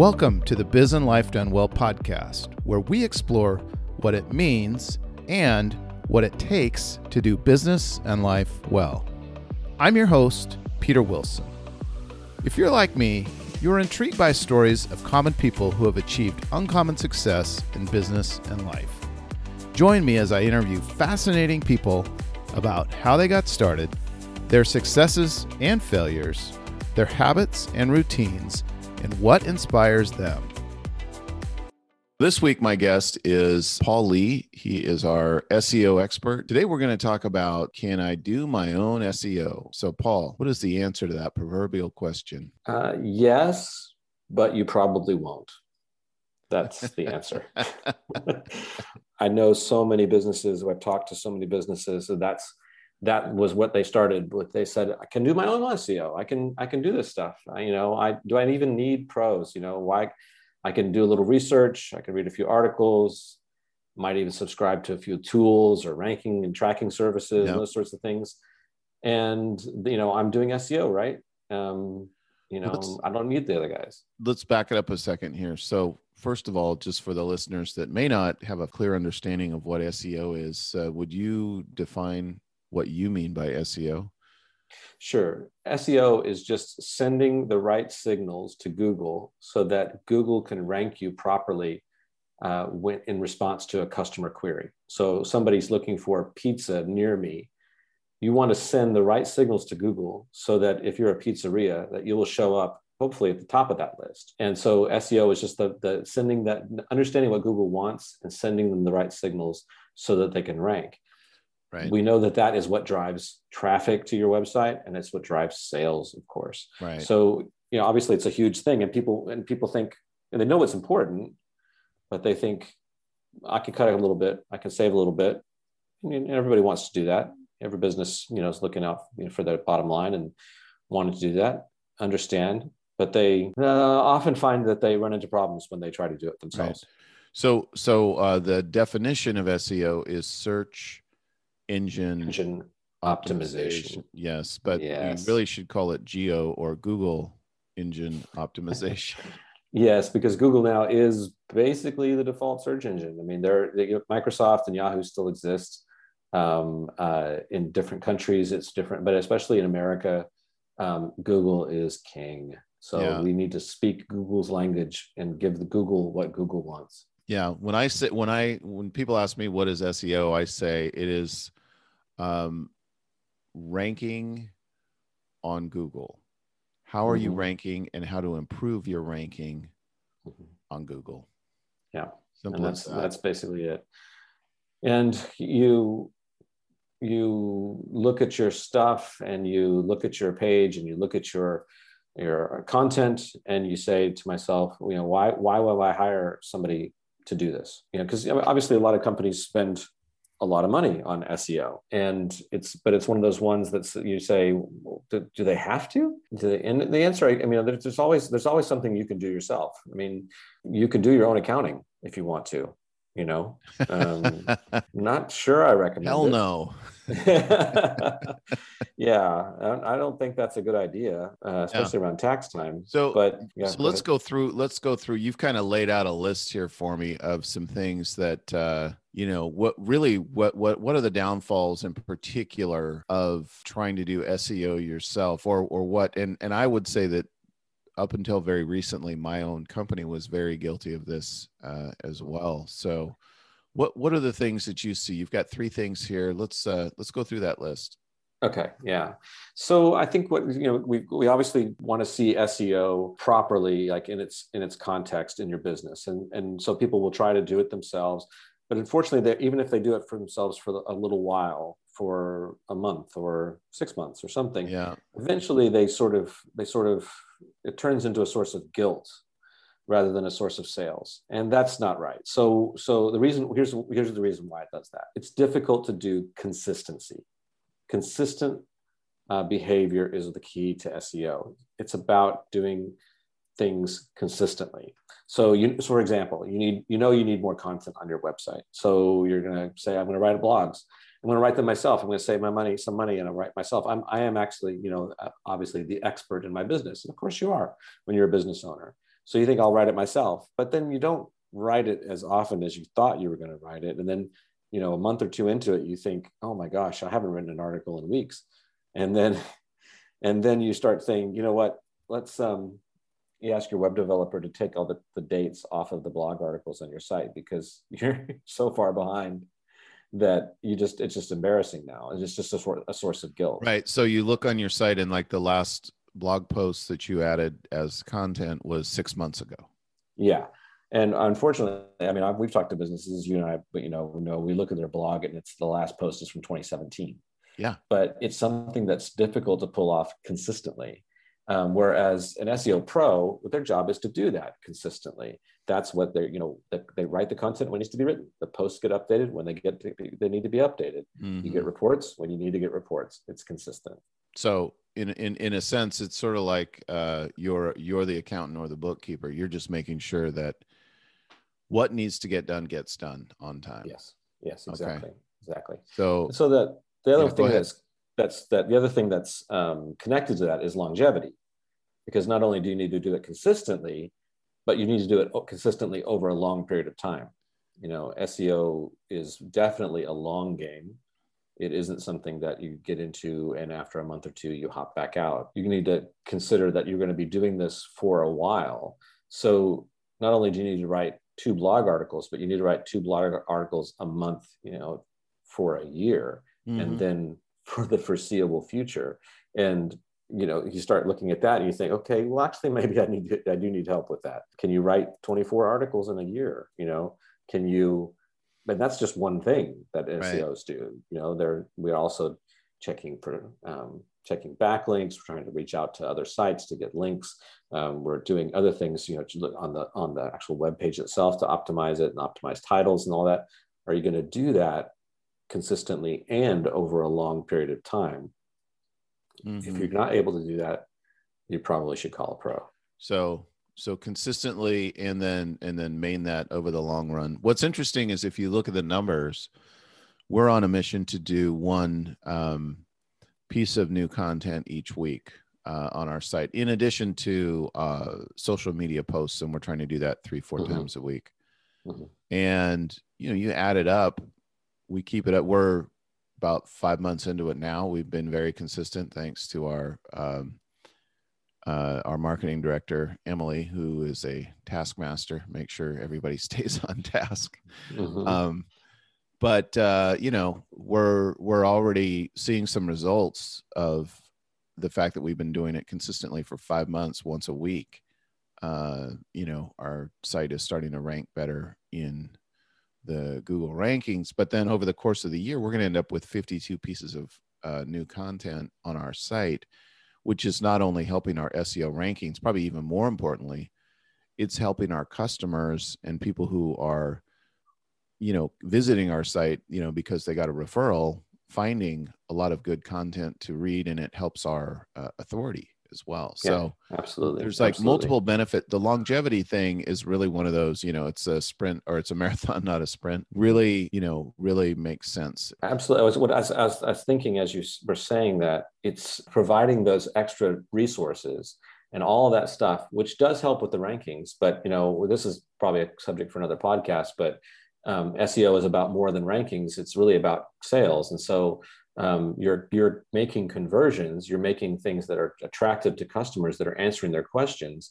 Welcome to the Biz and Life Done Well podcast, where we explore what it means and what it takes to do business and life well. I'm your host, Peter Wilson. If you're like me, you are intrigued by stories of common people who have achieved uncommon success in business and life. Join me as I interview fascinating people about how they got started, their successes and failures, their habits and routines, and what inspires them. This week, my guest is Paul Lee. He is our SEO expert. Today, we're going to talk about can I do my own SEO? So, Paul, what is the answer to that proverbial question? Uh, yes, but you probably won't. That's the answer. I know so many businesses. I've talked to so many businesses. So that's that was what they started with. They said, "I can do my own SEO. I can I can do this stuff. I, you know, I do. I even need pros. You know, why? I can do a little research. I can read a few articles. Might even subscribe to a few tools or ranking and tracking services yep. and those sorts of things. And you know, I'm doing SEO, right? Um, you know, let's, I don't need the other guys. Let's back it up a second here. So, first of all, just for the listeners that may not have a clear understanding of what SEO is, uh, would you define what you mean by SEO? Sure. SEO is just sending the right signals to Google so that Google can rank you properly uh, when, in response to a customer query. So somebody's looking for pizza near me. You want to send the right signals to Google so that if you're a pizzeria, that you will show up hopefully at the top of that list. And so SEO is just the, the sending that understanding what Google wants and sending them the right signals so that they can rank. Right. We know that that is what drives traffic to your website, and it's what drives sales, of course. Right. So you know, obviously, it's a huge thing, and people and people think, and they know it's important, but they think I can cut it a little bit, I can save a little bit. and everybody wants to do that. Every business, you know, is looking out you know, for their bottom line and wanting to do that. Understand, but they uh, often find that they run into problems when they try to do it themselves. Right. So, so uh, the definition of SEO is search engine, engine optimization. optimization. Yes, but yes. we really should call it Geo or Google engine optimization. yes, because Google now is basically the default search engine. I mean, there Microsoft and Yahoo still exist um, uh, in different countries. It's different, but especially in America, um, Google is king. So yeah. we need to speak Google's language and give the Google what Google wants. Yeah, when I say when I when people ask me what is SEO, I say it is um, ranking on Google. How are mm-hmm. you ranking and how to improve your ranking mm-hmm. on Google? Yeah. Simple and that's, that. that's basically it. And you, you look at your stuff and you look at your page and you look at your, your content and you say to myself, you know, why, why will I hire somebody to do this? You know, because obviously a lot of companies spend a lot of money on SEO. And it's, but it's one of those ones that you say, do, do, they have to? They, and the answer, I mean, there's always, there's always something you can do yourself. I mean, you can do your own accounting if you want to, you know, um, not sure I recommend Hell it. no. yeah, I don't think that's a good idea, uh, especially yeah. around tax time. So, but yeah, so go let's ahead. go through. Let's go through. You've kind of laid out a list here for me of some things that uh, you know. What really, what what what are the downfalls in particular of trying to do SEO yourself, or or what? And and I would say that up until very recently, my own company was very guilty of this uh, as well. So what what are the things that you see? You've got three things here. Let's uh, let's go through that list. Okay, yeah. So I think what you know we we obviously want to see SEO properly, like in its in its context in your business, and and so people will try to do it themselves. But unfortunately, even if they do it for themselves for a little while, for a month or six months or something, yeah, eventually they sort of they sort of it turns into a source of guilt rather than a source of sales. And that's not right. So so the reason here's here's the reason why it does that. It's difficult to do consistency. Consistent uh, behavior is the key to seo it's about doing things consistently. So you so for example you need you know you need more content on your website. So you're going to say i'm going to write blogs. I'm going to write them myself. I'm going to save my money some money and I'll write myself. I'm i am actually you know obviously the expert in my business and of course you are when you're a business owner. So you think I'll write it myself, but then you don't write it as often as you thought you were going to write it. And then, you know, a month or two into it, you think, oh my gosh, I haven't written an article in weeks. And then, and then you start saying, you know what, let's, um, you ask your web developer to take all the, the dates off of the blog articles on your site because you're so far behind that you just it's just embarrassing now. It's just a, sort, a source of guilt. Right. So you look on your site and like the last blog post that you added as content was six months ago. Yeah. And unfortunately i mean I've, we've talked to businesses you and i but you know know we look at their blog and it's the last post is from 2017 yeah. But it's something that's difficult to pull off consistently um, whereas an SEO pro, their job is to do that consistently. That's what they're, you know, they, they write the content when it needs to be written. The posts get updated when they get to, they need to be updated. Mm-hmm. You get reports when you need to get reports. It's consistent. So in in in a sense, it's sort of like uh, you're you're the accountant or the bookkeeper. You're just making sure that what needs to get done gets done on time. Yes. Yes. Exactly. Okay. Exactly. So so that the other yeah, thing that's that's that the other thing that's um, connected to that is longevity because not only do you need to do it consistently, but you need to do it consistently over a long period of time. You know, SEO is definitely a long game. It isn't something that you get into and after a month or two you hop back out. You need to consider that you're going to be doing this for a while. So not only do you need to write two blog articles, but you need to write two blog articles a month, you know, for a year mm-hmm. and then for the foreseeable future. And you know you start looking at that and you think okay well actually maybe i need to, i do need help with that. Can you write 24 articles in a year? You know can you but that's just one thing that seos right. do. You know they're we're also checking for um, checking backlinks. We're trying to reach out to other sites to get links. Um, we're doing other things you know to look on the on the actual web page itself to optimize it and optimize titles and all that. Are you going to do that consistently and over a long period of time Mm-hmm. If you're not able to do that, you probably should call a pro. So so consistently and then and then main that over the long run. What's interesting is if you look at the numbers, we're on a mission to do one um, piece of new content each week uh, on our site, in addition to uh, social media posts, and we're trying to do that three, 4 mm-hmm. times a week. Mm-hmm. And you know, you add it up, we keep it up. We're about five months into it now. We've been very consistent thanks to our um, uh, our marketing director Emily, who is a taskmaster. Make sure everybody stays on task. Mm-hmm. Um, but uh, you know, we're we're already seeing some results of the fact that we've been doing it consistently for five months, once a week. Uh, you know, our site is starting to rank better in the Google rankings. But then over the course of the year, we're going to end up with 52 pieces of uh, new content on our site, which is not only helping our SEO rankings, probably even more importantly, it's helping our customers and people who are, you know, visiting our site, you know, because they got a referral, finding a lot of good content to read, and it helps our uh, authority as well. So absolutely, there's like absolutely. multiple benefit. The longevity thing is really one of those. You know, it's a sprint or it's a marathon, not a sprint. Really, you know, really makes sense. Absolutely. I was what I was, I was, I was thinking as you were saying that it's providing those extra resources and all that stuff, which does help with the rankings. But you know, this is probably a subject for another podcast. But um, SEO is about more than rankings. It's really about sales. And so um, you're you're making conversions you're making things that are attractive to customers that are answering their questions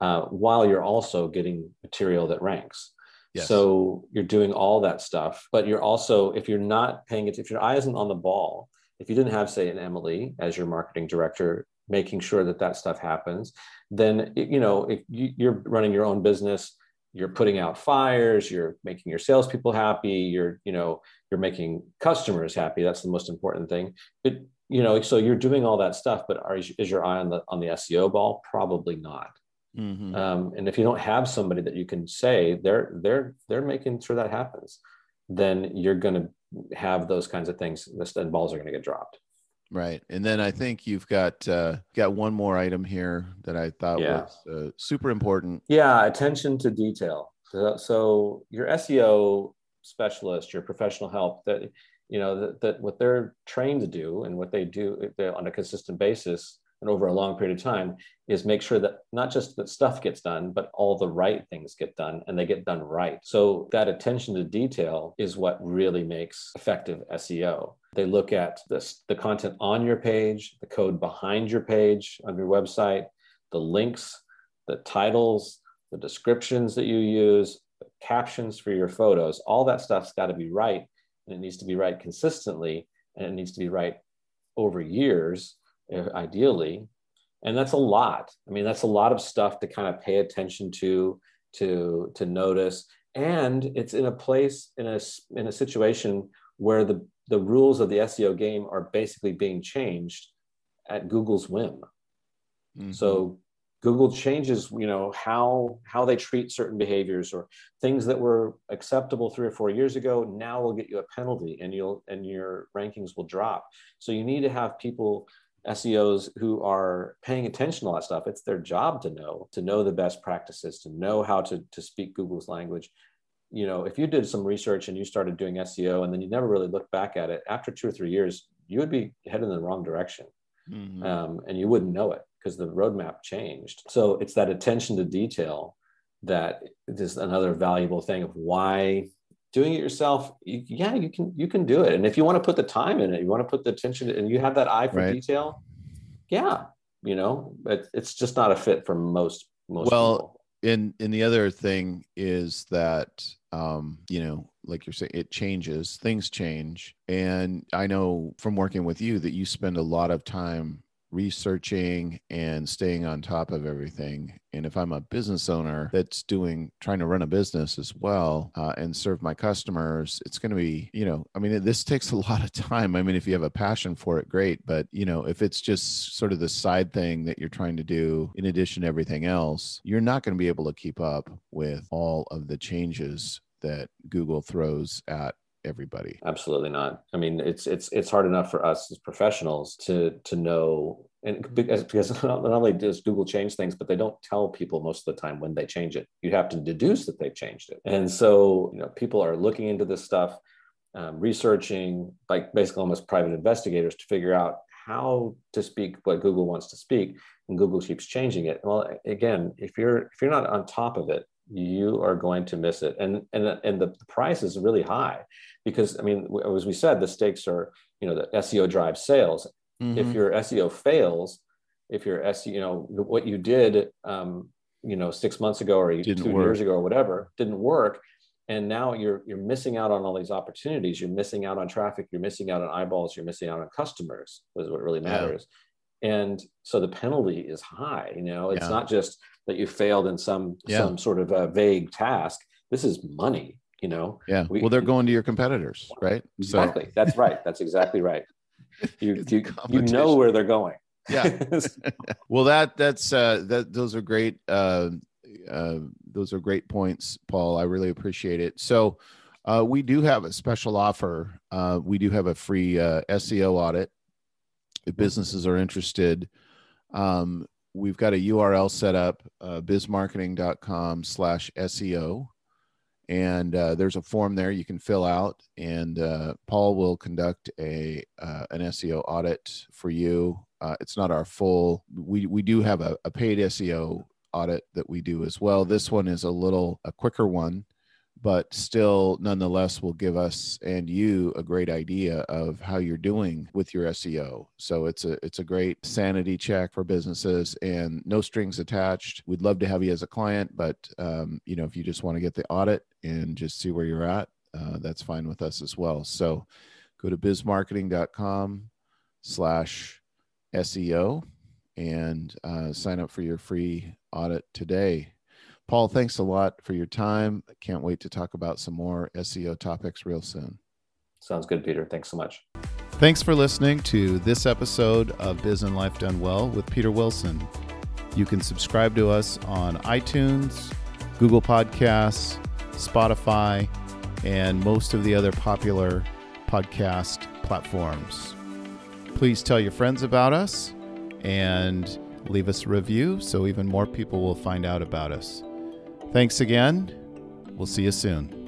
uh, while you're also getting material that ranks yes. so you're doing all that stuff but you're also if you're not paying it if your eye isn't on the ball if you didn't have say an emily as your marketing director making sure that that stuff happens then you know if you're running your own business you're putting out fires you're making your salespeople happy you're you know you're making customers happy that's the most important thing. But you know so you're doing all that stuff but are is your eye on the on the seo ball? Probably not. Mm-hmm. um, and if you don't have somebody that you can say they're they're they're making sure that happens then you're going to have those kinds of things the balls are going to get dropped Right, and then I think you've got uh, got one more item here that I thought yeah. was uh, super important. Yeah, attention to detail. So, so, your SEO specialist, your professional help, that you know that, that what they're trained to do and what they do on a consistent basis and over a long period of time is make sure that not just that stuff gets done, but all the right things get done and they get done right. So that attention to detail is what really makes effective SEO. They look at this, the content on your page, the code behind your page on your website, the links, the titles, the descriptions that you use, the captions for your photos, all that stuff's got to be right. And it needs to be right consistently and it needs to be right over years, eh, ideally. And that's a lot. I mean that's a lot of stuff to kind of pay attention to to to notice. And it's in a place in a in a situation where the the rules of the seo game are basically being changed at google's whim mm-hmm. so google changes you know how how they treat certain behaviors or things that were acceptable three or four years ago now will get you a penalty and you'll and your rankings will drop so you need to have people SEOs who are paying attention to all that stuff. It's their job to know, to know the best practices, to know how to, to speak Google's language. You know, if you did some research and you started doing SEO and then you never really looked back at it, after two or three years, you would be headed in the wrong direction. Mm-hmm. Um, and you wouldn't know it because the roadmap changed. So it's that attention to detail that is another valuable thing of why doing it yourself you, yeah you can you can do it and if you want to put the time in it you want to put the attention and you have that eye for right. detail yeah you know it, it's just not a fit for most most well people. and and the other thing is that um you know like you're saying it changes things change. And i know from working with you that you spend a lot of time researching and staying on top of everything. And if I'm a business owner that's doing, trying to run a business as well uh, and serve my customers, it's going to be, you know, I mean, this takes a lot of time. I mean, if you have a passion for it, great. But, you know, if it's just sort of the side thing that you're trying to do in addition to everything else, you're not going to be able to keep up with all of the changes that Google throws at everybody. Absolutely not. I mean it's it's it's hard enough for us as professionals to to know and because, because not only does google change things but they don't tell people most of the time when they change it. You have to deduce that they've changed it. And so you know people are looking into this stuff um, researching like basically almost private investigators to figure out how to speak what google wants to speak and google keeps changing it. Well again if you're if you're not on top of it you are going to miss it. And and and the price is really high because I mean, as we said, the stakes are, you know, the SEO drives sales. Mm-hmm. If your SEO fails, if your SEO, you know, what you did, um, you know, six months ago or didn't two work. years ago or whatever, didn't work, and now you're you're missing out on all these opportunities. You're missing out on traffic. You're missing out on eyeballs. You're missing out on customers. Is what really matters. Yeah. And so the penalty is high. You know, it's yeah. not just that you failed in some yeah. some sort of a vague task. This is money you know? Yeah. We, well they're going to your competitors right? Exactly. So. that's right. That's exactly right. You you, you know where they're going. Yeah. Well that that's uh that those are great uh uh those are great points paul. I really appreciate it. So uh we do have a special offer. Uh we do have a free uh seo audit if businesses are interested. Um we've got a url set up uh, bizmarketing.com slash seo and uh, there's a form there you can fill out and uh, paul will conduct a uh, an seo audit for you. Uh, it's not our full we, we do have a, a paid seo audit that we do as well. This one is a little a quicker one but still nonetheless will give us and you a great idea of how you're doing with your SEO. So it's a it's a great sanity check for businesses and no strings attached. We'd love to have you as a client, but um, you know if you just want to get the audit and just see where you're at, uh, that's fine with us as well. So go to bizmarketing.com slash SEO and uh, sign up for your free audit today. Paul, thanks a lot for your time. I can't wait to talk about some more SEO topics real soon. Sounds good, Peter. Thanks so much. Thanks for listening to this episode of Biz and Life Done Well with Peter Wilson. You can subscribe to us on iTunes, Google Podcasts, Spotify, and most of the other popular podcast platforms. Please tell your friends about us and leave us a review so even more people will find out about us. Thanks again. We'll see you soon.